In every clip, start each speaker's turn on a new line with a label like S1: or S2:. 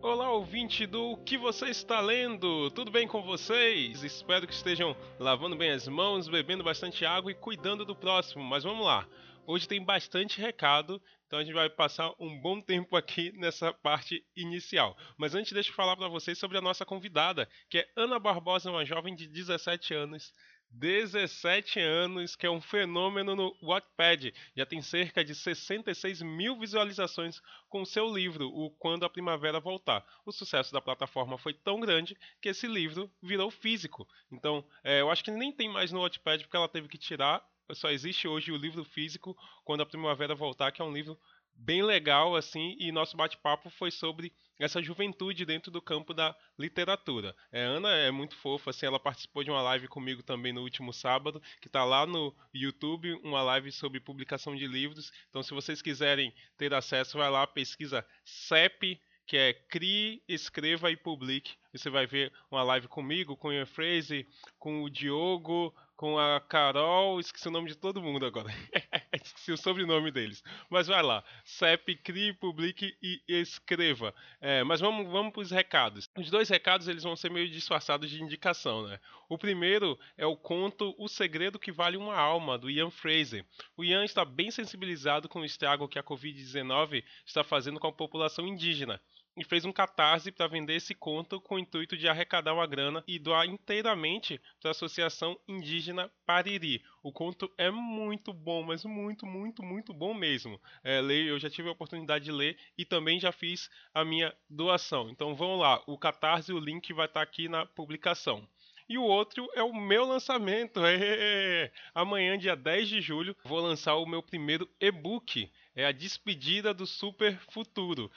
S1: Olá, ouvinte do que você está lendo? Tudo bem com vocês? Espero que estejam lavando bem as mãos, bebendo bastante água e cuidando do próximo. Mas vamos lá. Hoje tem bastante recado, então a gente vai passar um bom tempo aqui nessa parte inicial. Mas antes deixa eu falar para vocês sobre a nossa convidada, que é Ana Barbosa, uma jovem de 17 anos 17 anos, que é um fenômeno no Wattpad. Já tem cerca de 66 mil visualizações com seu livro, o Quando a Primavera Voltar. O sucesso da plataforma foi tão grande que esse livro virou físico. Então, é, eu acho que nem tem mais no Wattpad porque ela teve que tirar. Só existe hoje o livro físico Quando a Primavera Voltar, que é um livro bem legal assim e nosso bate-papo foi sobre essa juventude dentro do campo da literatura. É, Ana é muito fofa, assim, ela participou de uma live comigo também no último sábado, que está lá no YouTube, uma live sobre publicação de livros. Então, se vocês quiserem ter acesso, vai lá, pesquisa CEP, que é Crie, Escreva e Publique. Você vai ver uma live comigo, com o Ian Fraser, com o Diogo, com a Carol, esqueci o nome de todo mundo agora. esqueci o sobrenome deles. Mas vai lá. CEP, crie, publique e escreva. É, mas vamos, vamos para os recados. Os dois recados eles vão ser meio disfarçados de indicação, né? O primeiro é o conto O Segredo que Vale uma Alma, do Ian Fraser. O Ian está bem sensibilizado com o estrago que a Covid-19 está fazendo com a população indígena e fez um catarse para vender esse conto com o intuito de arrecadar uma grana e doar inteiramente para a Associação Indígena Pariri. O conto é muito bom, mas muito, muito, muito bom mesmo. É, eu já tive a oportunidade de ler e também já fiz a minha doação. Então vamos lá, o catarse, o link vai estar tá aqui na publicação. E o outro é o meu lançamento. É, amanhã, dia 10 de julho, vou lançar o meu primeiro e-book. É a despedida do super futuro.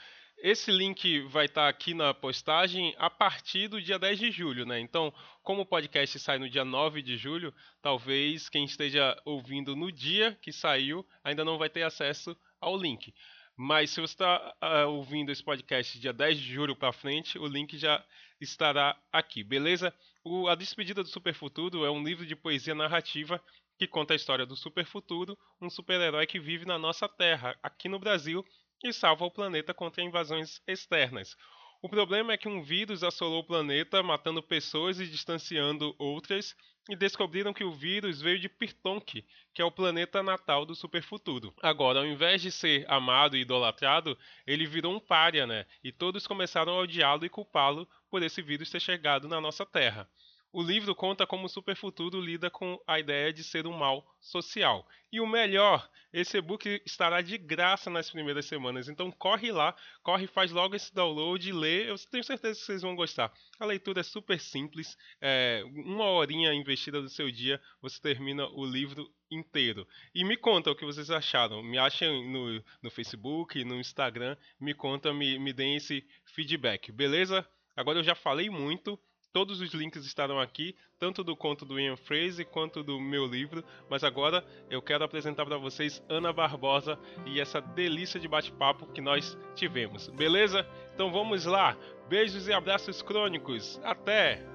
S1: Esse link vai estar tá aqui na postagem a partir do dia 10 de julho, né? Então, como o podcast sai no dia 9 de julho, talvez quem esteja ouvindo no dia que saiu ainda não vai ter acesso ao link. Mas se você está uh, ouvindo esse podcast dia 10 de julho para frente, o link já estará aqui, beleza? O, a Despedida do Superfuturo é um livro de poesia narrativa que conta a história do superfuturo, um super-herói que vive na nossa Terra, aqui no Brasil, e salva o planeta contra invasões externas. O problema é que um vírus assolou o planeta, matando pessoas e distanciando outras, e descobriram que o vírus veio de Pirtonk, que é o planeta natal do superfuturo. Agora, ao invés de ser amado e idolatrado, ele virou um pária, né? E todos começaram a odiá-lo e culpá-lo por esse vírus ter chegado na nossa Terra. O livro conta como o superfuturo lida com a ideia de ser um mal social. E o melhor, esse e-book estará de graça nas primeiras semanas. Então corre lá, corre, faz logo esse download e lê. Eu tenho certeza que vocês vão gostar. A leitura é super simples. É, uma horinha investida do seu dia, você termina o livro inteiro. E me conta o que vocês acharam. Me achem no, no Facebook, no Instagram. Me conta, me, me deem esse feedback, beleza? Agora eu já falei muito. Todos os links estarão aqui, tanto do conto do Ian Fraser quanto do meu livro. Mas agora eu quero apresentar para vocês Ana Barbosa e essa delícia de bate-papo que nós tivemos. Beleza? Então vamos lá. Beijos e abraços crônicos. Até!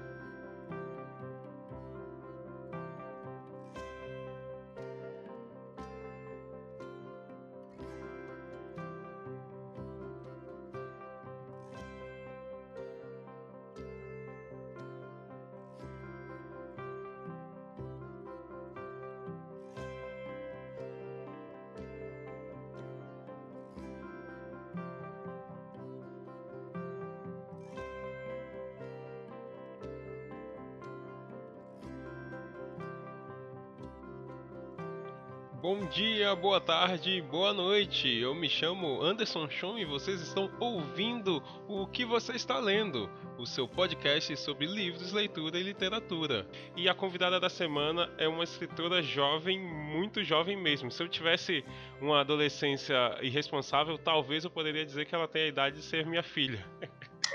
S1: Dia, boa tarde, boa noite. Eu me chamo Anderson Chon e vocês estão ouvindo o que você está lendo, o seu podcast sobre livros, leitura e literatura. E a convidada da semana é uma escritora jovem, muito jovem mesmo. Se eu tivesse uma adolescência irresponsável, talvez eu poderia dizer que ela tem a idade de ser minha filha.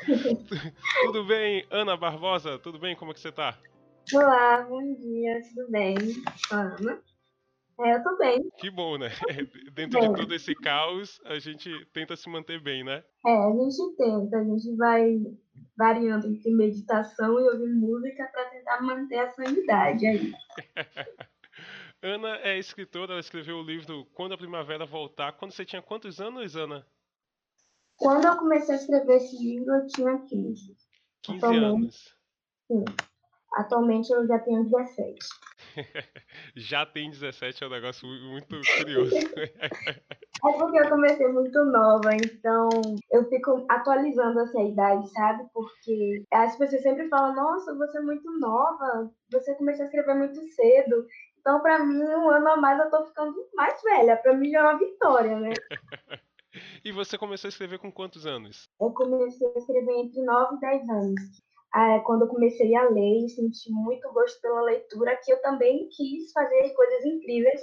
S1: tudo bem, Ana Barbosa? Tudo bem? Como é que você está?
S2: Olá, bom dia, tudo bem? Ana. É, eu tô bem.
S1: Que bom, né? Dentro de todo esse caos, a gente tenta se manter bem, né?
S2: É, a gente tenta, a gente vai variando entre meditação e ouvir música para tentar manter a sanidade aí.
S1: Ana é escritora, ela escreveu o livro Quando a Primavera Voltar. Quando você tinha quantos anos, Ana?
S2: Quando eu comecei a escrever esse livro, eu tinha 15.
S1: 15 Atualmente, anos.
S2: Sim. Atualmente eu já tenho 17.
S1: já tem 17 é um negócio muito curioso.
S2: é porque eu comecei muito nova, então eu fico atualizando assim, a idade, sabe? Porque as pessoas sempre falam, nossa, você é muito nova, você começou a escrever muito cedo. Então, para mim, um ano a mais eu tô ficando mais velha. Para mim já é uma vitória, né?
S1: e você começou a escrever com quantos anos?
S2: Eu comecei a escrever entre 9 e 10 anos quando eu comecei a ler e senti muito gosto pela leitura, que eu também quis fazer coisas incríveis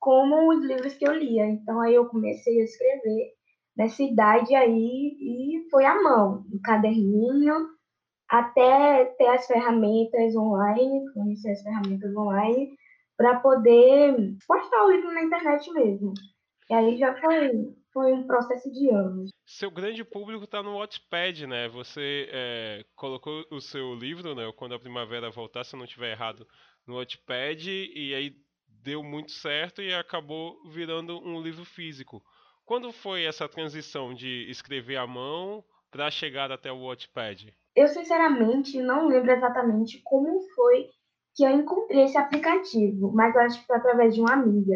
S2: como os livros que eu lia. Então aí eu comecei a escrever nessa idade aí e foi à mão, no caderninho, até ter as ferramentas online, conhecer as ferramentas online, para poder postar o livro na internet mesmo. E aí já foi foi um processo de anos.
S1: Seu grande público está no Wattpad, né? Você é, colocou o seu livro, né? Quando a Primavera voltar, se eu não estiver errado, no Wattpad e aí deu muito certo e acabou virando um livro físico. Quando foi essa transição de escrever à mão para chegar até o Wattpad?
S2: Eu sinceramente não lembro exatamente como foi que eu encontrei esse aplicativo, mas eu acho que foi através de uma amiga.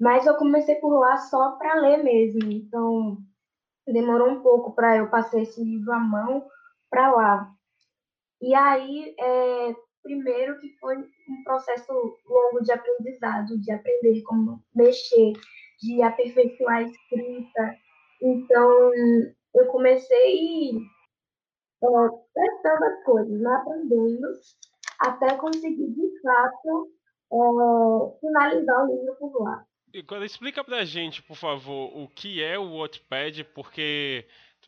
S2: Mas eu comecei por lá só para ler mesmo. Então, demorou um pouco para eu passar esse livro à mão para lá. E aí, é, primeiro que foi um processo longo de aprendizado, de aprender como mexer, de aperfeiçoar a escrita. Então, eu comecei é, testando as coisas, né? aprendendo, até conseguir, de fato, é, finalizar o livro por lá.
S1: Agora explica pra gente, por favor, o que é o Wattpad, porque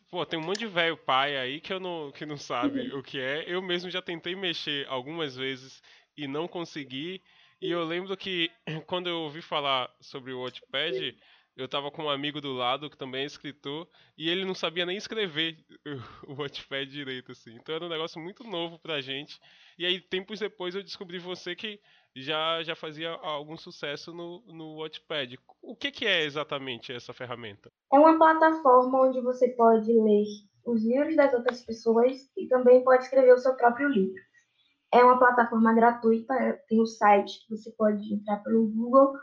S1: pô, tem um monte de velho pai aí que eu não que não sabe o que é. Eu mesmo já tentei mexer algumas vezes e não consegui. E eu lembro que quando eu ouvi falar sobre o Wattpad, eu tava com um amigo do lado que também é escritor e ele não sabia nem escrever o Wattpad direito assim. Então era um negócio muito novo pra gente. E aí tempos depois eu descobri você que já, já fazia algum sucesso no, no Wattpad. O que, que é exatamente essa ferramenta?
S2: É uma plataforma onde você pode ler os livros das outras pessoas e também pode escrever o seu próprio livro. É uma plataforma gratuita, tem o site que você pode entrar pelo Google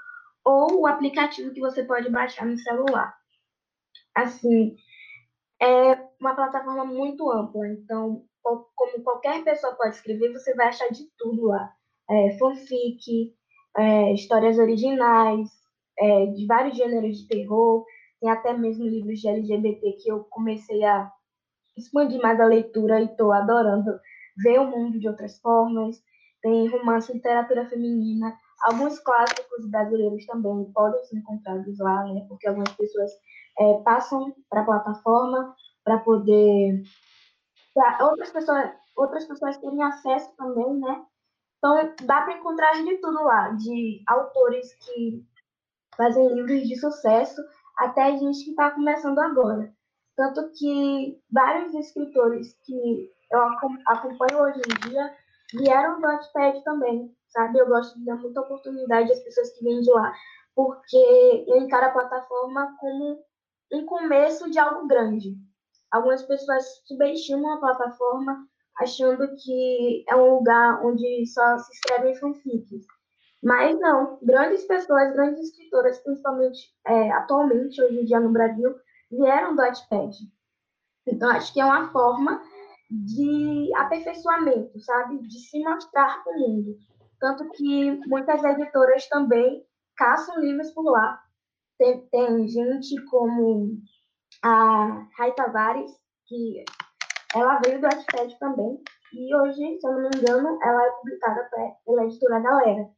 S2: ou o aplicativo que você pode baixar no celular. Assim, é uma plataforma muito ampla, então, como qualquer pessoa pode escrever, você vai achar de tudo lá é, fanfic, é, histórias originais, é, de vários gêneros de terror, tem até mesmo livros de LGBT que eu comecei a expandir mais a leitura e estou adorando ver o mundo de outras formas. Tem romance, literatura feminina, alguns clássicos brasileiros também podem ser encontrados lá, né? Porque algumas pessoas é, passam para a plataforma para poder pra outras pessoas outras pessoas terem acesso também, né? Então, dá para encontrar de tudo lá, de autores que fazem livros de sucesso até gente que está começando agora. Tanto que vários escritores que eu acompanho hoje em dia vieram do Wattpad também, sabe? Eu gosto de dar muita oportunidade às pessoas que vêm de lá, porque eu encaro a plataforma como um começo de algo grande. Algumas pessoas subestimam a plataforma achando que é um lugar onde só se escrevem fanfics. Mas não, grandes pessoas, grandes escritoras, principalmente é, atualmente, hoje em dia no Brasil, vieram do Wattpad. Então, acho que é uma forma de aperfeiçoamento, sabe? De se mostrar para o mundo. Tanto que muitas editoras também caçam livros por lá. Tem, tem gente como a Rai Tavares, que ela veio do Wattpad também. E hoje, se eu não me engano, ela é publicada pela editora Galera.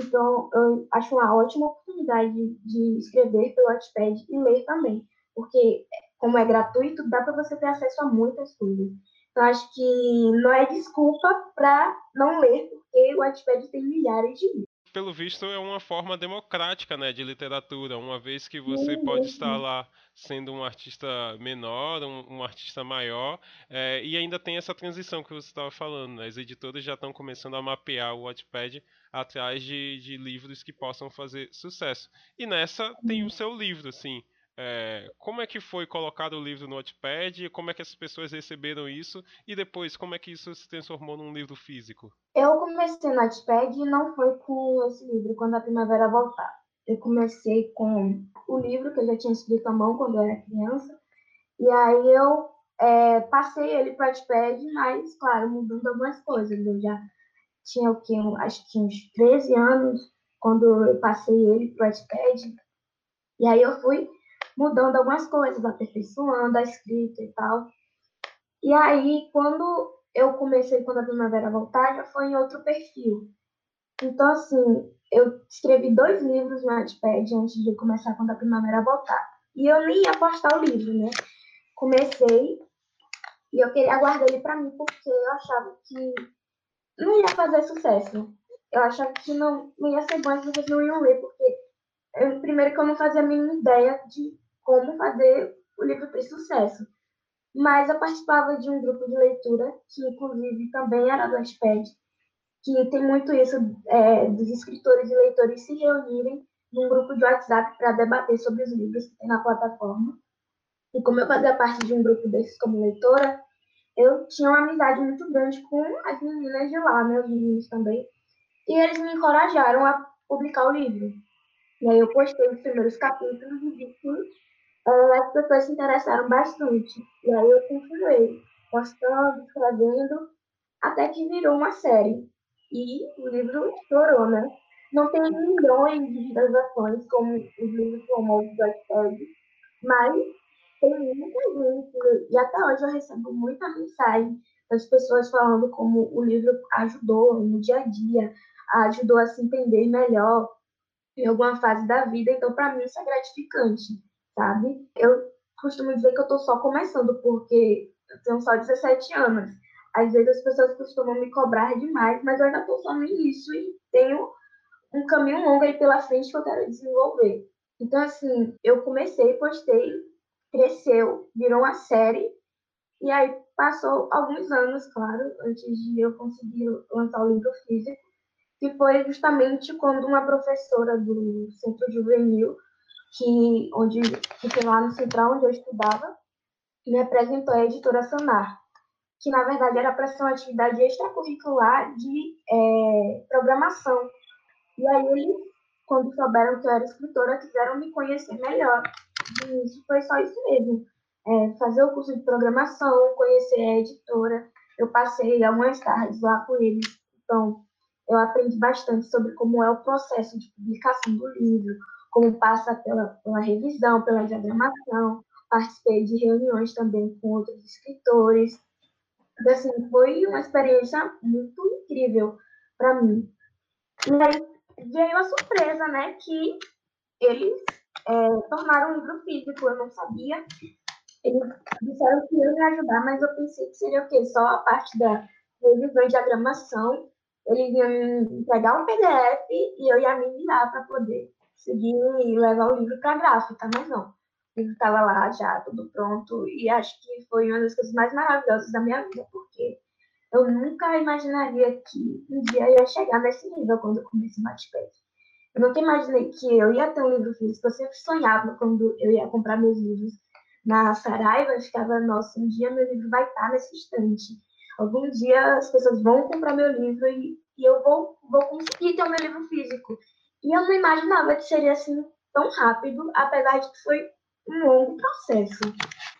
S2: Então, eu acho uma ótima oportunidade de escrever pelo Wattpad e ler também. Porque, como é gratuito, dá para você ter acesso a muitas coisas. Então, acho que não é desculpa para não ler, porque o Wattpad tem milhares de livros
S1: pelo visto, é uma forma democrática né, de literatura, uma vez que você pode estar lá sendo um artista menor, um, um artista maior, é, e ainda tem essa transição que você estava falando. Né? As editoras já estão começando a mapear o Wattpad atrás de, de livros que possam fazer sucesso. E nessa tem o seu livro, assim. É, como é que foi colocado o livro no Notepad? Como é que as pessoas receberam isso? E depois, como é que isso se transformou num livro físico?
S2: Eu comecei no Notepad e não foi com esse livro, Quando a Primavera Voltar. Eu comecei com o livro que eu já tinha escrito à mão quando eu era criança. E aí eu é, passei ele para o Notepad, mas, claro, mudando algumas coisas. Eu já tinha o que? Acho que uns 13 anos quando eu passei ele para o Notepad. E aí eu fui mudando algumas coisas, aperfeiçoando a escrita e tal. E aí, quando eu comecei, quando a Primavera Voltar, já foi em outro perfil. Então, assim, eu escrevi dois livros no Notepad antes de começar quando a Primavera Voltar. E eu nem ia postar o livro, né? Comecei e eu queria guardar ele para mim porque eu achava que não ia fazer sucesso. Eu achava que não, não ia ser bom, as pessoas não iam ler, porque eu, primeiro que eu não fazia a mínima ideia de como fazer o livro ter sucesso. Mas eu participava de um grupo de leitura, que inclusive também era do Asped, que tem muito isso é, dos escritores e leitores se reunirem num grupo de WhatsApp para debater sobre os livros que tem na plataforma. E como eu fazia parte de um grupo desses como leitora, eu tinha uma amizade muito grande com as meninas de lá, meus meninos também. E eles me encorajaram a publicar o livro. E aí eu postei os primeiros capítulos e vi que uh, as pessoas se interessaram bastante. E aí eu continuei postando, escrevendo, até que virou uma série. E o livro estourou, né? Não tem milhões de visualizações como os livros famosos do iPad, mas tem muita gente, e até hoje eu recebo muita mensagem das pessoas falando como o livro ajudou no dia a dia, ajudou a se entender melhor em alguma fase da vida. Então, para mim, isso é gratificante, sabe? Eu costumo dizer que eu estou só começando, porque eu tenho só 17 anos. Às vezes as pessoas costumam me cobrar demais, mas eu ainda estou só no início e tenho um caminho longo aí pela frente que eu quero desenvolver. Então, assim, eu comecei, postei, cresceu, virou uma série, e aí passou alguns anos, claro, antes de eu conseguir lançar o livro físico que foi justamente quando uma professora do Centro Juvenil, que, onde, que foi lá no Central, onde eu estudava, me apresentou a editora Sanar, que na verdade era para ser uma atividade extracurricular de é, programação. E aí eles, quando souberam que eu era escritora, quiseram me conhecer melhor. E isso foi só isso mesmo. É, fazer o curso de programação, conhecer a editora. Eu passei algumas tardes lá com eles. Então, eu aprendi bastante sobre como é o processo de publicação do livro, como passa pela, pela revisão, pela diagramação, participei de reuniões também com outros escritores. Então, assim, foi uma experiência muito incrível para mim. E aí veio a surpresa, né, que eles é, tornaram um livro físico, eu não sabia. Eles disseram que iam me ajudar, mas eu pensei que seria o quê? Só a parte da revisão e diagramação eles iam me entregar um PDF e eu ia me virar para poder seguir e levar o livro para gráfica, mas não. O livro estava lá já, tudo pronto, e acho que foi uma das coisas mais maravilhosas da minha vida, porque eu nunca imaginaria que um dia eu ia chegar nesse nível quando eu comecei o Matchpad. Eu nunca imaginei que eu ia ter um livro físico, eu sempre sonhava quando eu ia comprar meus livros na Saraiva, eu ficava, nossa, um dia meu livro vai estar nesse estante algum dia as pessoas vão comprar meu livro e, e eu vou, vou conseguir ter o meu livro físico. E eu não imaginava que seria assim tão rápido, apesar de que foi um longo processo.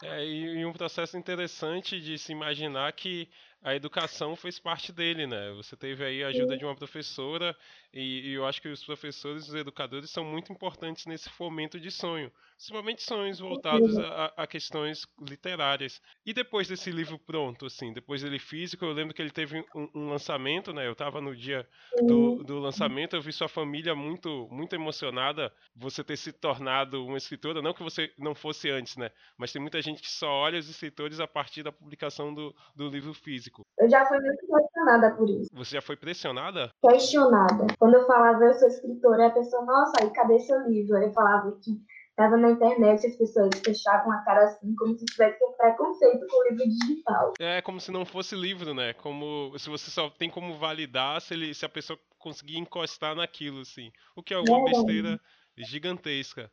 S1: É, e um processo interessante de se imaginar que a educação fez parte dele, né? Você teve aí a ajuda de uma professora e, e, eu acho que os professores, os educadores são muito importantes nesse fomento de sonho, principalmente sonhos voltados a, a, questões literárias. E depois desse livro pronto, assim, depois dele físico, eu lembro que ele teve um, um lançamento, né? Eu estava no dia do, do, lançamento, eu vi sua família muito, muito emocionada, você ter se tornado uma escritora, não que você não fosse antes, né? Mas tem muita gente que só olha os escritores a partir da publicação do, do livro físico.
S2: Eu já fui muito pressionada por isso.
S1: Você já foi pressionada?
S2: Questionada. Quando eu falava eu sou escritora, a pessoa, nossa, aí cadê seu livro? Aí eu falava que estava na internet as pessoas fechavam a cara assim, como se tivesse um preconceito com o livro digital.
S1: É como se não fosse livro, né? Como se você só tem como validar se, ele, se a pessoa conseguir encostar naquilo, assim. O que é uma é. besteira gigantesca.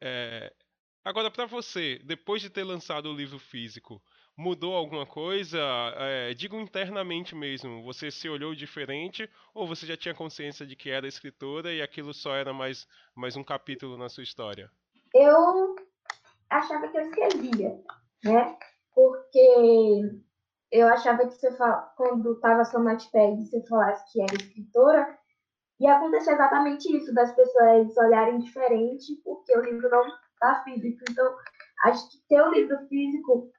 S1: É, Agora, para você, depois de ter lançado o livro físico, mudou alguma coisa? É, digo internamente mesmo, você se olhou diferente ou você já tinha consciência de que era escritora e aquilo só era mais, mais um capítulo na sua história?
S2: Eu achava que eu escrevia, né? Porque eu achava que você fala, quando estava seu notepad você falasse que era escritora, ia acontecer exatamente isso, das pessoas olharem diferente porque o livro não está físico. Então, acho que ter o livro físico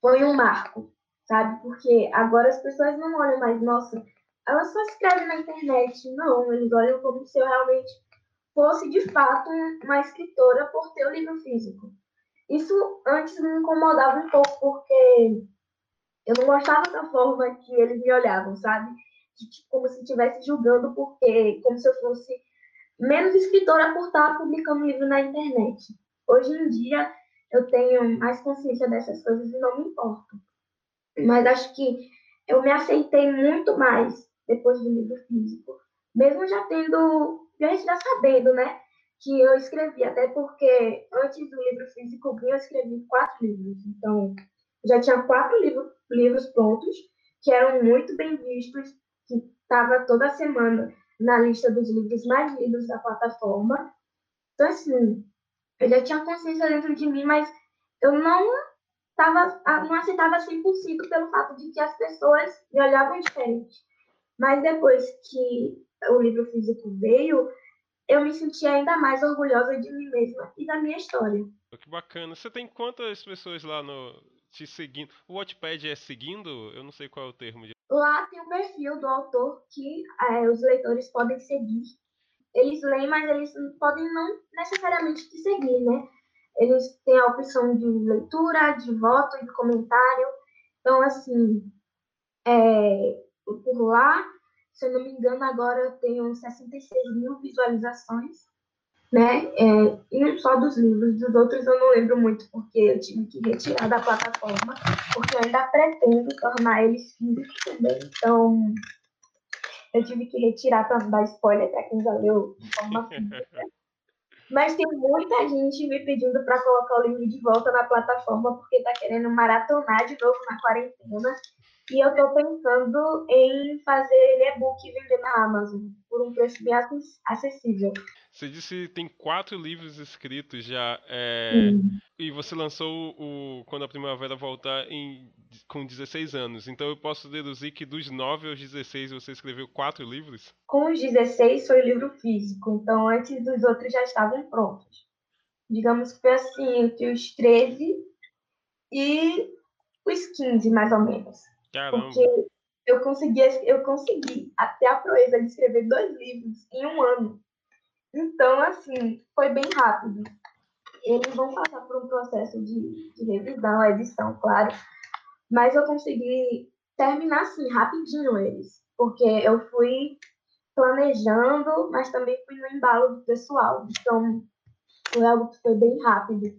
S2: foi um marco, sabe? Porque agora as pessoas não olham mais, nossa, ela só escreve na internet. Não, eles olham como se eu realmente fosse de fato uma escritora por ter o livro físico. Isso antes me incomodava um pouco, porque eu não gostava da forma que eles me olhavam, sabe? Tipo, como se estivesse julgando, porque como se eu fosse menos escritora por estar publicando livro na internet. Hoje em dia, eu tenho mais consciência dessas coisas e não me importo. Mas acho que eu me aceitei muito mais depois do livro físico, mesmo já tendo, já, já sabendo, né, que eu escrevi, até porque antes do livro físico eu escrevi quatro livros, então já tinha quatro livro, livros prontos, que eram muito bem vistos, que estava toda semana na lista dos livros mais lidos da plataforma. Então, assim, eu já tinha consciência dentro de mim, mas eu não tava, não aceitava 100% pelo fato de que as pessoas me olhavam diferente. Mas depois que o livro físico veio, eu me senti ainda mais orgulhosa de mim mesma e da minha história.
S1: Que bacana. Você tem quantas pessoas lá no te seguindo? O Wattpad é seguindo? Eu não sei qual é o termo. De...
S2: Lá tem o perfil do autor que é, os leitores podem seguir eles leem, mas eles podem não necessariamente te seguir, né? Eles têm a opção de leitura, de voto e de comentário. Então, assim, é, por lá, se eu não me engano, agora eu tenho 66 mil visualizações, né? É, e não só dos livros, dos outros eu não lembro muito, porque eu tive que retirar da plataforma, porque eu ainda pretendo tornar eles físicos também. Então, eu tive que retirar para não dar spoiler para quem já leu de forma física. Mas tem muita gente me pedindo para colocar o livro de volta na plataforma porque está querendo maratonar de novo na quarentena. E eu estou pensando em fazer e-book e vender na Amazon por um preço bem acessível.
S1: Você disse que tem quatro livros escritos já. É, e você lançou o Quando a Primavera Voltar em, com 16 anos. Então eu posso deduzir que dos 9 aos 16 você escreveu quatro livros?
S2: Com os 16 foi o livro físico. Então antes dos outros já estavam prontos. Digamos que foi assim, entre os 13 e os 15, mais ou menos.
S1: Caramba.
S2: Porque eu consegui, eu consegui até a proeza de escrever dois livros em um ano. Então, assim, foi bem rápido. Eles vão passar por um processo de, de revisão, edição, claro. Mas eu consegui terminar, assim, rapidinho eles. Porque eu fui planejando, mas também fui no embalo do pessoal. Então, foi algo que foi bem rápido.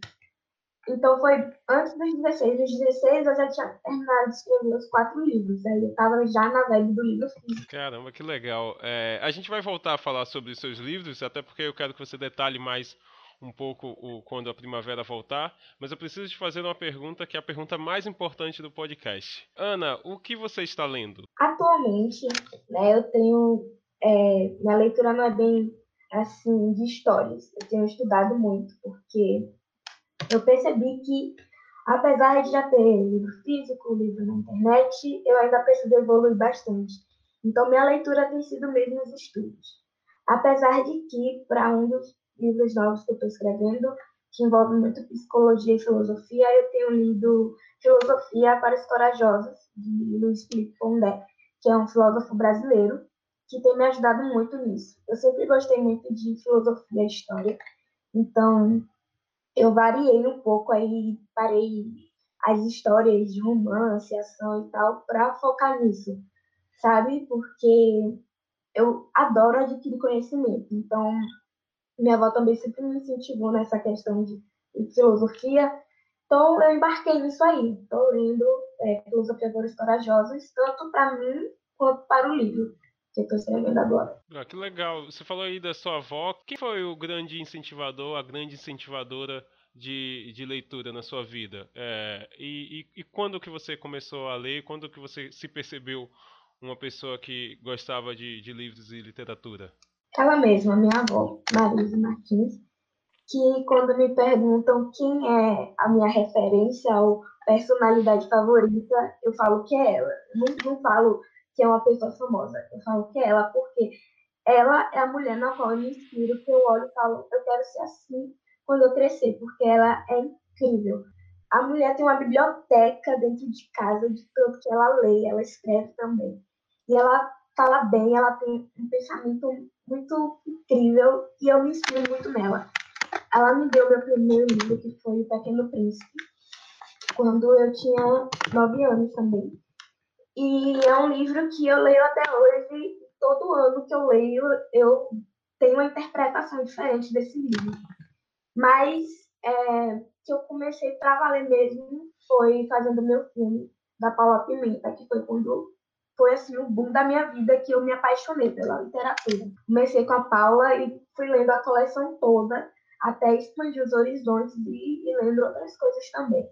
S2: Então foi antes dos 16. Dos 16 eu já tinha terminado de escrever os quatro livros. Aí eu tava já na vibe do livro físico.
S1: Caramba, que legal. É, a gente vai voltar a falar sobre os seus livros, até porque eu quero que você detalhe mais um pouco o, quando a primavera voltar, mas eu preciso te fazer uma pergunta que é a pergunta mais importante do podcast. Ana, o que você está lendo?
S2: Atualmente, né, eu tenho. É, minha leitura não é bem assim de histórias. Eu tenho estudado muito, porque eu percebi que, apesar de já ter livro físico, livro na internet, eu ainda preciso evoluir bastante. Então, minha leitura tem sido mesmo os estudos. Apesar de que, para um dos livros novos que eu estou escrevendo, que envolve muito psicologia e filosofia, eu tenho lido Filosofia para os Corajosos, de Luiz Felipe Pondé, que é um filósofo brasileiro, que tem me ajudado muito nisso. Eu sempre gostei muito de filosofia e história, então eu variei um pouco aí, parei as histórias de romance, ação e tal, para focar nisso, sabe? Porque eu adoro adquirir conhecimento. Então, minha avó também sempre me incentivou nessa questão de, de filosofia. Então, eu embarquei nisso aí. Estou lendo é, Filosofia Corajosos, tanto para mim quanto para o livro que eu estou escrevendo agora.
S1: Ah, que legal. Você falou aí da sua avó. Quem foi o grande incentivador, a grande incentivadora de, de leitura na sua vida? É, e, e, e, quando que você começou a ler? Quando que você se percebeu uma pessoa que gostava de, de livros e literatura?
S2: Ela mesma, minha avó, Marisa Martins, que quando me perguntam quem é a minha referência ou personalidade favorita, eu falo que é ela. Não, não falo que é uma pessoa famosa, eu falo que é ela, porque ela é a mulher na qual eu me inspiro, que eu olho e falo, eu quero ser assim quando eu crescer, porque ela é incrível. A mulher tem uma biblioteca dentro de casa de tanto que ela lê, ela escreve também. E ela fala bem, ela tem um pensamento muito incrível e eu me inspiro muito nela. Ela me deu meu primeiro livro, que foi O Pequeno Príncipe, quando eu tinha nove anos também. E é um livro que eu leio até hoje. Todo ano que eu leio, eu tenho uma interpretação diferente desse livro. Mas é, que eu comecei para valer mesmo foi fazendo meu filme da Paula Pimenta, que foi quando foi assim o boom da minha vida que eu me apaixonei pela literatura. Comecei com a Paula e fui lendo a coleção toda até expandir os horizontes e, e lendo outras coisas também.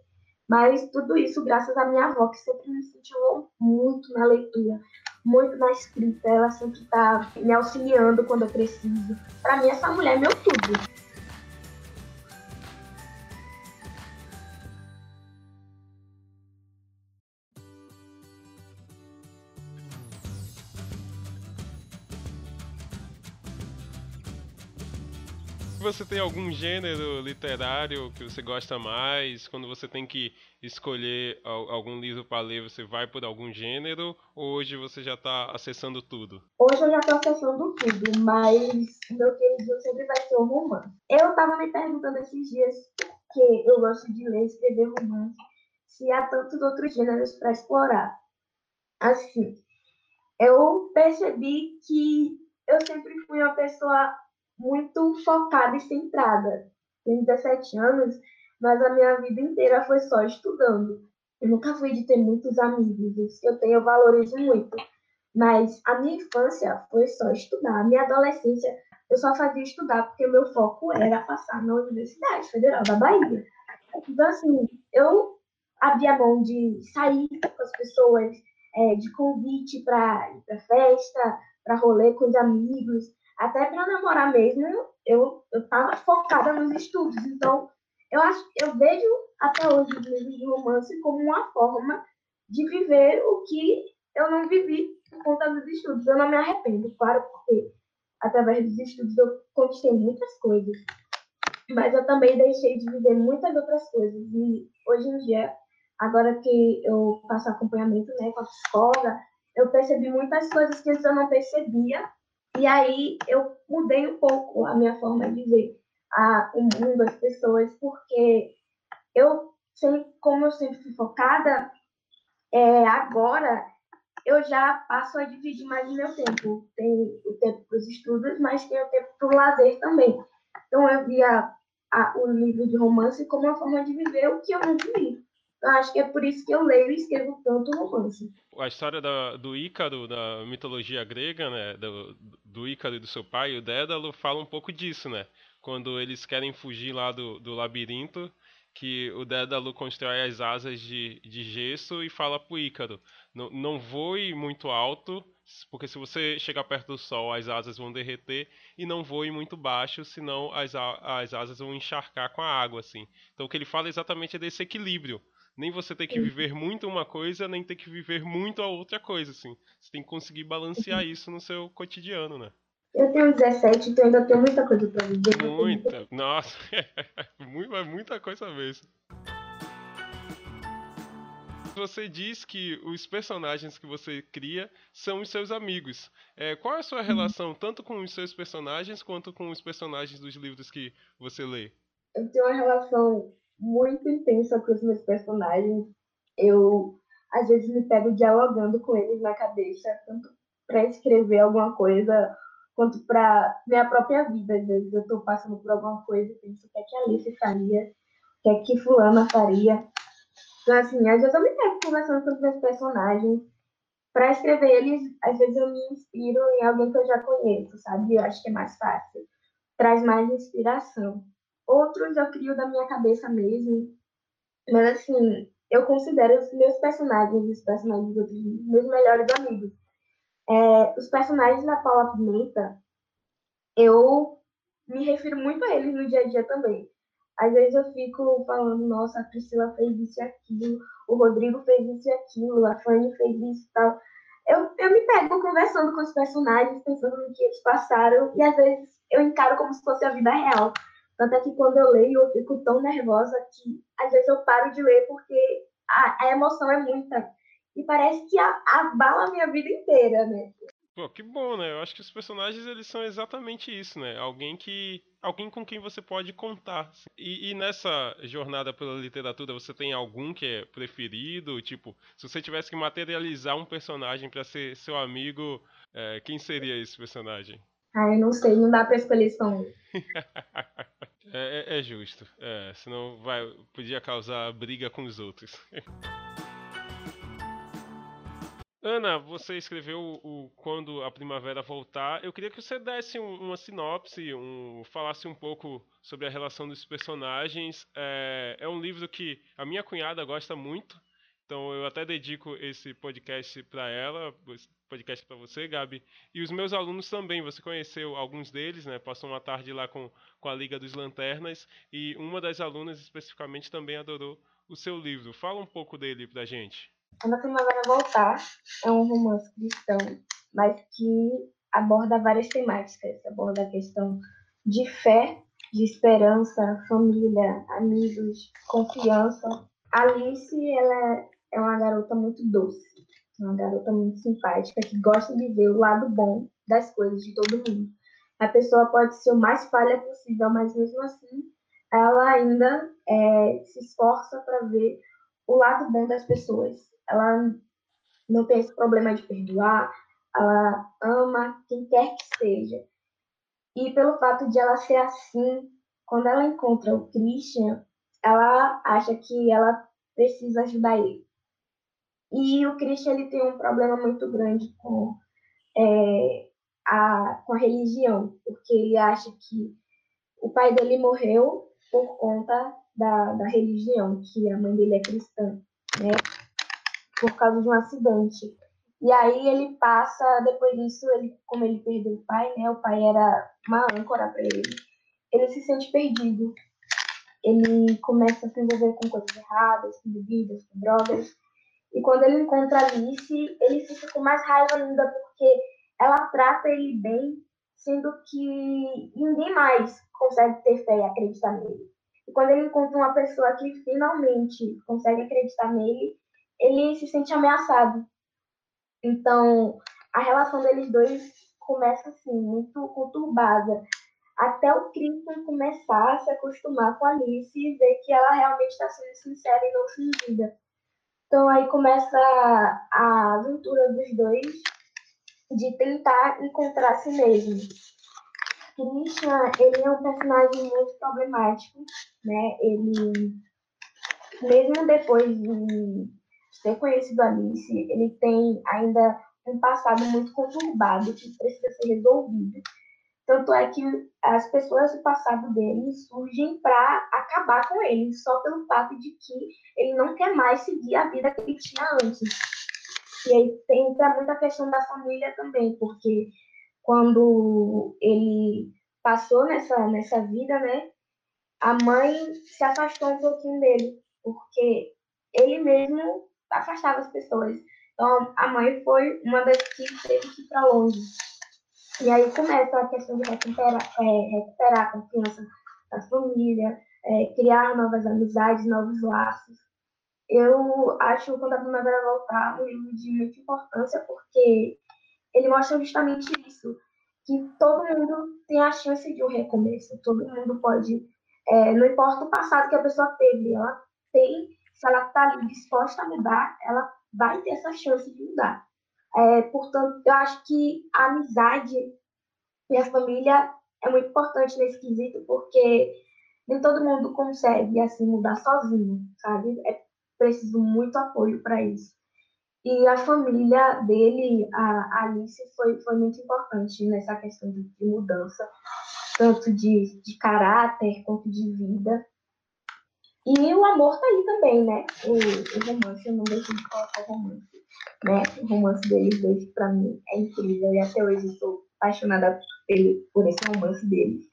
S2: Mas tudo isso graças à minha avó, que sempre me incentivou muito na leitura, muito na escrita. Ela sempre está me auxiliando quando eu preciso. Para mim, essa mulher é meu tudo.
S1: Você tem algum gênero literário que você gosta mais? Quando você tem que escolher algum livro para ler, você vai por algum gênero? Ou hoje você já está acessando tudo?
S2: Hoje eu já estou acessando tudo, mas meu querido sempre vai ser o romance. Eu estava me perguntando esses dias que eu gosto de ler e escrever romance, se há tantos outros gêneros para explorar. Assim, eu percebi que eu sempre fui uma pessoa muito focada e centrada. Tenho 17 anos, mas a minha vida inteira foi só estudando. Eu nunca fui de ter muitos amigos, isso que eu tenho eu valorizo muito. Mas a minha infância foi só estudar. A minha adolescência eu só fazia estudar porque meu foco era passar na Universidade Federal da Bahia. Então, assim, eu abria mão de sair com as pessoas, é, de convite para festa, para rolê com os amigos até para namorar mesmo, eu estava focada nos estudos. Então, eu acho, eu vejo até hoje os livros de romance como uma forma de viver o que eu não vivi por conta dos estudos. Eu não me arrependo, claro, porque através dos estudos eu conquistei muitas coisas. Mas eu também deixei de viver muitas outras coisas. E hoje em dia, agora que eu faço acompanhamento né, com a psicóloga, eu percebi muitas coisas que antes eu não percebia e aí eu mudei um pouco a minha forma de ver a, o mundo, as pessoas, porque eu, sempre, como eu sempre fui focada, é, agora eu já passo a dividir mais o meu tempo. Tem o tempo para os estudos, mas tem o tempo para o lazer também. Então eu via a, o livro de romance como uma forma de viver o que eu não vivi. Eu acho que é por isso que eu leio e escrevo tanto romance.
S1: A história da, do Ícaro, da mitologia grega, né? Do, do Ícaro e do seu pai, o Dédalo, fala um pouco disso, né? Quando eles querem fugir lá do, do labirinto, que o Dédalo constrói as asas de, de gesso e fala pro Ícaro: não, não voe muito alto, porque se você chegar perto do sol, as asas vão derreter, e não voe muito baixo, senão as, as asas vão encharcar com a água, assim. Então o que ele fala é exatamente desse equilíbrio nem você tem que viver muito uma coisa, nem ter que viver muito a outra coisa, assim. Você tem que conseguir balancear isso no seu cotidiano, né?
S2: Eu tenho 17, então ainda tenho muita coisa pra viver.
S1: Muita, nossa, muita, muita coisa mesmo. Você diz que os personagens que você cria são os seus amigos. É, qual é a sua relação tanto com os seus personagens quanto com os personagens dos livros que você lê?
S2: Eu tenho uma relação muito intensa com os meus personagens. Eu, às vezes, me pego dialogando com eles na cabeça, tanto para escrever alguma coisa, quanto para minha própria vida. Às vezes eu estou passando por alguma coisa e penso o que é que a Alice faria, o que é que Fulana faria. Então, assim, às vezes eu me pego conversando com os meus personagens. Para escrever eles, às vezes eu me inspiro em alguém que eu já conheço, sabe? Eu acho que é mais fácil. Traz mais inspiração. Outros eu crio da minha cabeça mesmo. Mas, assim, eu considero os meus personagens, os personagens dos outros, meus melhores amigos. É, os personagens da Paula Pimenta, eu me refiro muito a eles no dia a dia também. Às vezes eu fico falando, nossa, a Priscila fez isso e aquilo, o Rodrigo fez isso e aquilo, a Fanny fez isso e tal. Eu, eu me pego conversando com os personagens, pensando no que eles passaram, e às vezes eu encaro como se fosse a vida real. Tanto é que quando eu leio, eu fico tão nervosa que às vezes eu paro de ler porque a, a emoção é muita. E parece que a, abala a minha vida inteira, né?
S1: Pô, que bom, né? Eu acho que os personagens eles são exatamente isso, né? Alguém que alguém com quem você pode contar. E, e, nessa jornada pela literatura, você tem algum que é preferido? Tipo, se você tivesse que materializar um personagem para ser seu amigo, é, quem seria esse personagem?
S2: Ah, eu não sei, não dá para escolher só um.
S1: é, é, é, justo, é, senão vai, podia causar briga com os outros. Ana, você escreveu o Quando a Primavera Voltar. Eu queria que você desse um, uma sinopse, um, falasse um pouco sobre a relação dos personagens. É, é, um livro que a minha cunhada gosta muito, então eu até dedico esse podcast para ela, podcast para você, Gabi. E os meus alunos também, você conheceu alguns deles, né? Passou uma tarde lá com, com a Liga dos Lanternas e uma das alunas especificamente também adorou o seu livro. Fala um pouco dele pra gente.
S2: Quando a Primavera Voltar é um romance cristão, mas que aborda várias temáticas. Aborda a questão de fé, de esperança, família, amigos, confiança. Alice, ela é uma garota muito doce, uma garota muito simpática, que gosta de ver o lado bom das coisas de todo mundo. A pessoa pode ser o mais falha possível, mas mesmo assim, ela ainda é, se esforça para ver o lado bom das pessoas ela não tem esse problema de perdoar, ela ama quem quer que seja. E pelo fato de ela ser assim, quando ela encontra o Christian, ela acha que ela precisa ajudar ele. E o Christian ele tem um problema muito grande com, é, a, com a religião, porque ele acha que o pai dele morreu por conta da, da religião, que a mãe dele é cristã, né? por causa de um acidente. E aí ele passa, depois disso, ele, como ele perdeu o pai, né? O pai era uma âncora para ele. Ele se sente perdido. Ele começa a se envolver com coisas erradas, com bebidas, com drogas. E quando ele encontra Alice, ele fica com mais raiva ainda porque ela trata ele bem, sendo que ninguém mais consegue ter fé e acreditar nele. E quando ele encontra uma pessoa que finalmente consegue acreditar nele, ele se sente ameaçado. Então, a relação deles dois começa assim, muito conturbada. Até o Clinton começar a se acostumar com Alice e ver que ela realmente está sendo sincera e não fingida. Então aí começa a aventura dos dois de tentar encontrar si mesmo. Christian, ele é um personagem muito problemático, né? Ele, mesmo depois de ter conhecido Alice, ele tem ainda um passado muito conturbado que precisa ser resolvido. Tanto é que as pessoas do passado dele surgem para acabar com ele, só pelo fato de que ele não quer mais seguir a vida que ele tinha antes. E aí tem muita questão da família também, porque quando ele passou nessa, nessa vida, né, a mãe se afastou um pouquinho dele, porque ele mesmo afastava as pessoas. Então, a mãe foi uma das que teve que ir para longe. E aí começa a questão de recuperar, é, recuperar a confiança da família, é, criar novas amizades, novos laços. Eu acho Quando a Primavera Voltar um livro de muita importância, porque ele mostra justamente isso, que todo mundo tem a chance de um recomeço, todo mundo pode, é, não importa o passado que a pessoa teve, ela tem se ela está disposta a mudar, ela vai ter essa chance de mudar. É, portanto, eu acho que a amizade e a família é muito importante nesse quesito, porque nem todo mundo consegue assim mudar sozinho, sabe? É preciso muito apoio para isso. E a família dele, a Alice, foi, foi muito importante nessa questão de, de mudança. tanto de, de caráter quanto de vida. E o amor tá aí também, né? O, o romance, eu não deixo de colocar o romance. Né? O romance deles dois, pra mim, é incrível. E até hoje estou apaixonada por esse romance deles.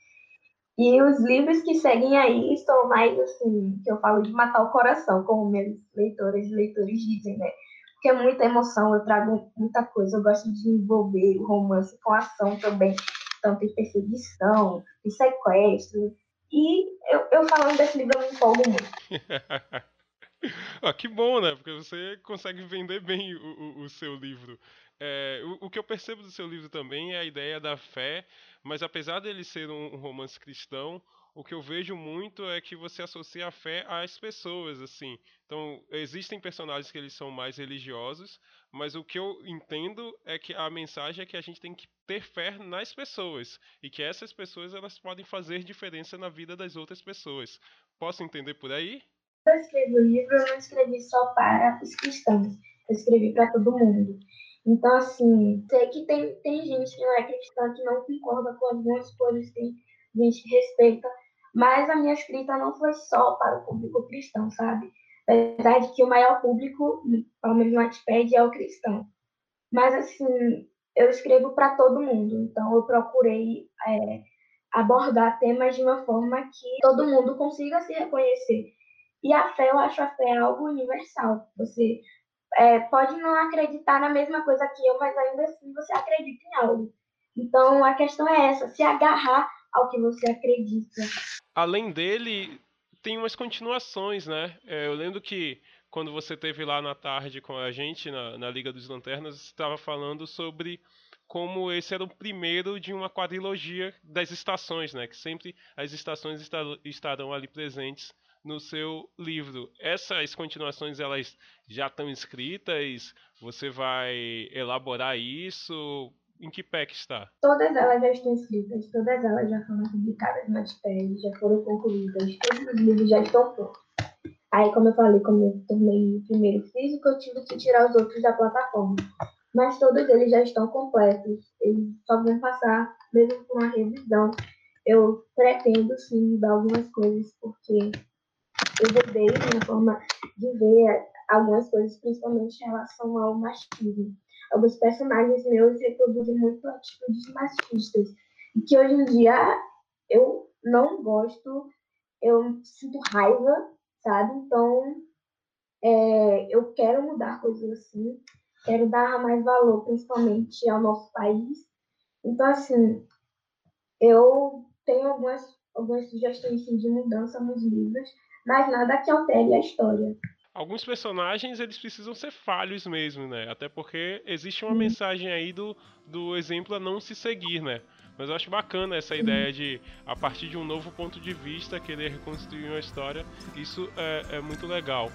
S2: E os livros que seguem aí estão mais assim, que eu falo de matar o coração, como meus leitores e leitores dizem, né? Porque é muita emoção, eu trago muita coisa, eu gosto de envolver o romance com ação também. Então tem perseguição, tem sequestro. E eu, eu falando desse livro, eu me empolgo muito.
S1: ah, que bom, né? Porque você consegue vender bem o, o, o seu livro. É, o, o, que eu percebo do seu livro também é a ideia da fé, mas apesar dele ser um, um, romance cristão, o que eu vejo muito é que você associa a fé às pessoas, assim. Então, existem personagens que eles são mais religiosos, mas o que eu entendo é que a mensagem é que a gente tem que ter fé nas pessoas e que essas pessoas elas podem fazer diferença na vida das outras pessoas. Posso entender por aí?
S2: Eu escrevi o livro, eu não escrevi só para os cristãos, eu escrevi para todo mundo. Então, assim, sei que tem, tem gente que não é cristã, que não concorda com algumas coisas, tem gente que respeita, mas a minha escrita não foi só para o público cristão, sabe? É verdade que o maior público, pelo menos no Wattpad, é o cristão. Mas, assim, eu escrevo para todo mundo, então eu procurei é, abordar temas de uma forma que todo mundo consiga se reconhecer. E a fé, eu acho a fé algo universal. Você é, pode não acreditar na mesma coisa que eu, mas ainda assim você acredita em algo. Então a questão é essa, se agarrar ao que você acredita.
S1: Além dele, tem umas continuações, né? É, eu lembro que quando você teve lá na tarde com a gente na, na Liga dos Lanternas, estava falando sobre como esse era o primeiro de uma quadrilogia das estações, né? Que sempre as estações estarão ali presentes no seu livro. Essas continuações elas já estão escritas? Você vai elaborar isso? Em que pé que está?
S2: Todas elas já estão escritas, todas elas já foram publicadas no Wattpad, já foram concluídas, todos os livros já estão prontos. Aí, como eu falei, como eu tornei primeiro físico, eu tive que tirar os outros da plataforma. Mas todos eles já estão completos, eles só vão passar mesmo com uma revisão. Eu pretendo sim mudar algumas coisas, porque eu mudei minha forma de ver algumas coisas, principalmente em relação ao machismo. Alguns personagens meus reproduzem muito atitudes machistas, que hoje em dia eu não gosto, eu sinto raiva, sabe? Então, é, eu quero mudar coisas assim, quero dar mais valor, principalmente ao nosso país. Então, assim, eu tenho algumas, algumas sugestões de mudança nos livros, mas nada que altere a história.
S1: Alguns personagens eles precisam ser falhos mesmo, né? Até porque existe uma mensagem aí do, do exemplo a não se seguir, né? Mas eu acho bacana essa ideia de, a partir de um novo ponto de vista, querer reconstruir uma história. Isso é, é muito legal.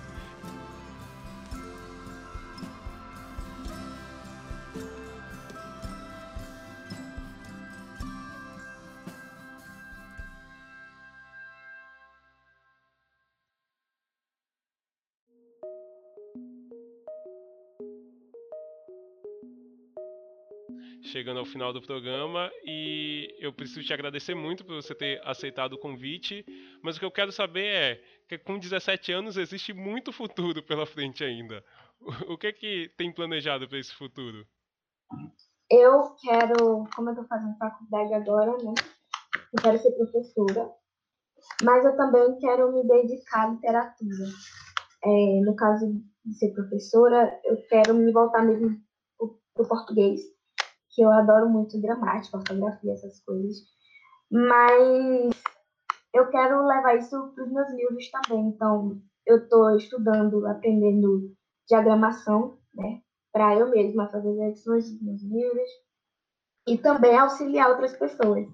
S1: Chegando ao final do programa e eu preciso te agradecer muito por você ter aceitado o convite, mas o que eu quero saber é que com 17 anos existe muito futuro pela frente ainda. O que é que tem planejado para esse futuro?
S2: Eu quero, como eu estou fazendo faculdade agora, né? Eu quero ser professora, mas eu também quero me dedicar à literatura. É, no caso de ser professora, eu quero me voltar mesmo para o português que eu adoro muito gramática, ortografia, essas coisas. Mas eu quero levar isso para os meus livros também. Então, eu estou estudando, aprendendo diagramação, né? Para eu mesma fazer as edições dos meus livros e também auxiliar outras pessoas.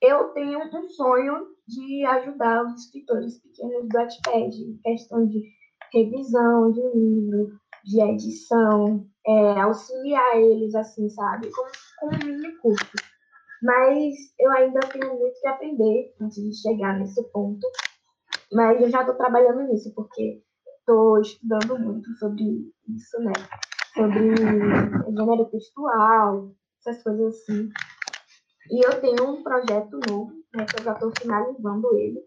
S2: Eu tenho um sonho de ajudar os escritores pequenos do Wattpad, em questão de revisão de livro, de edição, é, auxiliar eles, assim, sabe? Com, com um mini curso. Mas eu ainda tenho muito que aprender antes de chegar nesse ponto. Mas eu já estou trabalhando nisso, porque estou estudando muito sobre isso, né? Sobre gênero textual, essas coisas assim. E eu tenho um projeto novo, né, que eu já estou finalizando ele.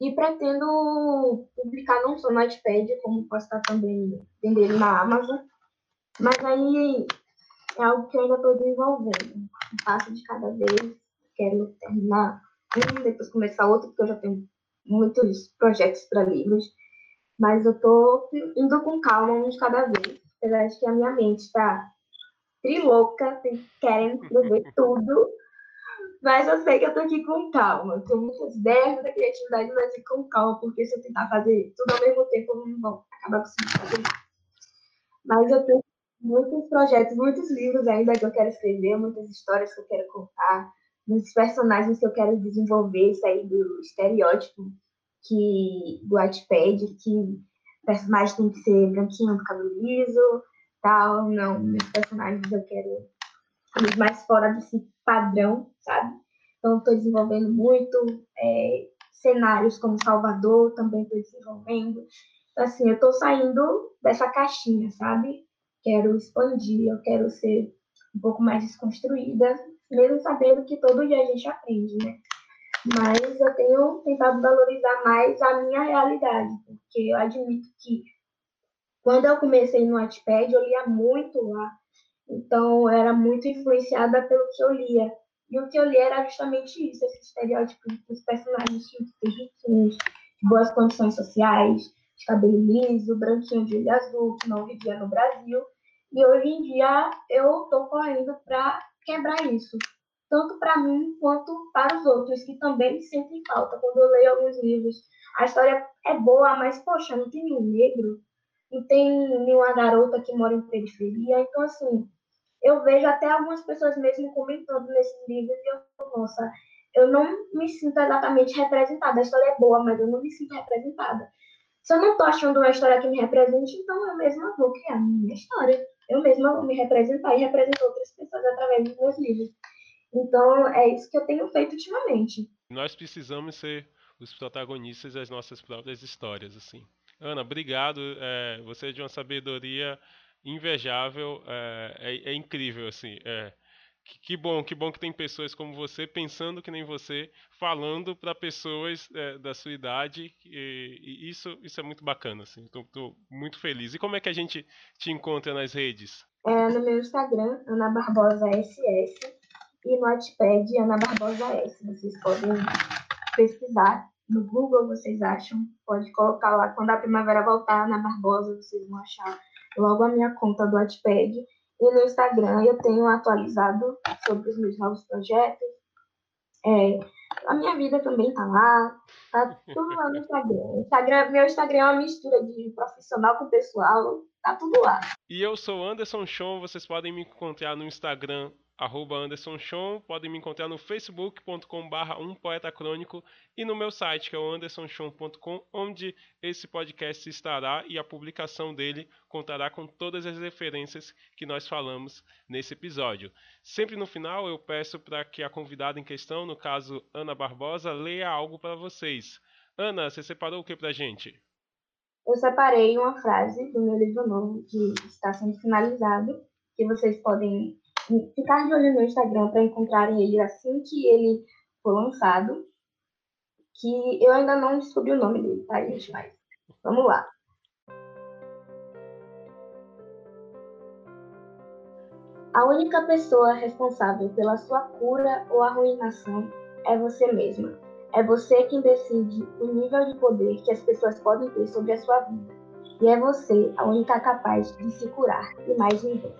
S2: E pretendo publicar não só no iPad, como postar também, vender na Amazon. Mas aí é algo que eu ainda estou desenvolvendo. Um passo de cada vez. Quero terminar um, depois começar outro, porque eu já tenho muitos projetos para livros. Mas eu estou indo com calma, um de cada vez. Apesar de que a minha mente está trilouca, querendo escrever tudo. Mas eu sei que eu tô aqui com calma. Eu tenho muitas ideias, muita criatividade, mas com calma, porque se eu tentar fazer tudo ao mesmo tempo, eu não vou acabar conseguindo fazer nada. Mas eu tenho muitos projetos, muitos livros ainda que eu quero escrever, muitas histórias que eu quero contar, muitos personagens que eu quero desenvolver, sair do estereótipo que do Wattpad, que personagens tem que ser branquinho, do cabelo liso, tal. Não, meus personagens eu quero ir mais fora desse padrão, sabe? Então, estou desenvolvendo muito é, cenários como Salvador, também estou desenvolvendo. Então, assim, eu estou saindo dessa caixinha, sabe? Quero expandir, eu quero ser um pouco mais desconstruída, mesmo sabendo que todo dia a gente aprende, né? Mas eu tenho tentado valorizar mais a minha realidade, porque eu admito que quando eu comecei no Wattpad, eu lia muito lá. Então, eu era muito influenciada pelo que eu lia. E o que eu lia era justamente isso, esse estereótipo dos personagens riquinhos, de boas condições sociais, de cabelo liso, branquinho de olho azul, que não vivia no Brasil. E hoje em dia eu estou correndo para quebrar isso, tanto para mim quanto para os outros, que também sentem falta quando eu leio alguns livros. A história é boa, mas, poxa, não tem nenhum negro, não tem nenhuma garota que mora em periferia. Então, assim, eu vejo até algumas pessoas mesmo comentando nesses livros e eu, nossa, eu não me sinto exatamente representada. A história é boa, mas eu não me sinto representada. Se eu não estou achando uma história que me represente, então eu mesma vou criar minha história. Eu mesma me representar e representar outras pessoas através dos meus livros. Então, é isso que eu tenho feito ultimamente.
S1: Nós precisamos ser os protagonistas das nossas próprias histórias, assim. Ana, obrigado. É, você é de uma sabedoria invejável, é, é, é incrível, assim. É. Que, que, bom, que bom que tem pessoas como você pensando que nem você, falando para pessoas é, da sua idade, e, e, isso, isso é muito bacana, assim. Estou muito feliz. E como é que a gente te encontra nas redes?
S2: É no meu Instagram, Ana Barbosa SS, e no Wattpad, Ana Barbosa S. Vocês podem pesquisar no Google, vocês acham? Pode colocar lá, quando a primavera voltar, Ana Barbosa, vocês vão achar logo a minha conta do Wattpad. E no Instagram eu tenho atualizado sobre os meus novos projetos. É, a minha vida também tá lá. Tá tudo lá no Instagram. Instagram. Meu Instagram é uma mistura de profissional com pessoal. Tá tudo lá.
S1: E eu sou Anderson Chon. Vocês podem me encontrar no Instagram arroba Anderson Chon, podem me encontrar no facebook.com barra um poeta crônico e no meu site que é o andersonchon.com, onde esse podcast estará e a publicação dele contará com todas as referências que nós falamos nesse episódio. Sempre no final eu peço para que a convidada em questão, no caso Ana Barbosa, leia algo para vocês. Ana, você separou o que para gente?
S2: Eu separei uma frase do meu livro novo que está sendo finalizado, que vocês podem ficar de olho no Instagram para encontrarem ele assim que ele for lançado. Que eu ainda não descobri o nome dele, tá, gente? Mas vamos lá. A única pessoa responsável pela sua cura ou arruinação é você mesma. É você quem decide o nível de poder que as pessoas podem ter sobre a sua vida. E é você a única capaz de se curar, e mais ninguém.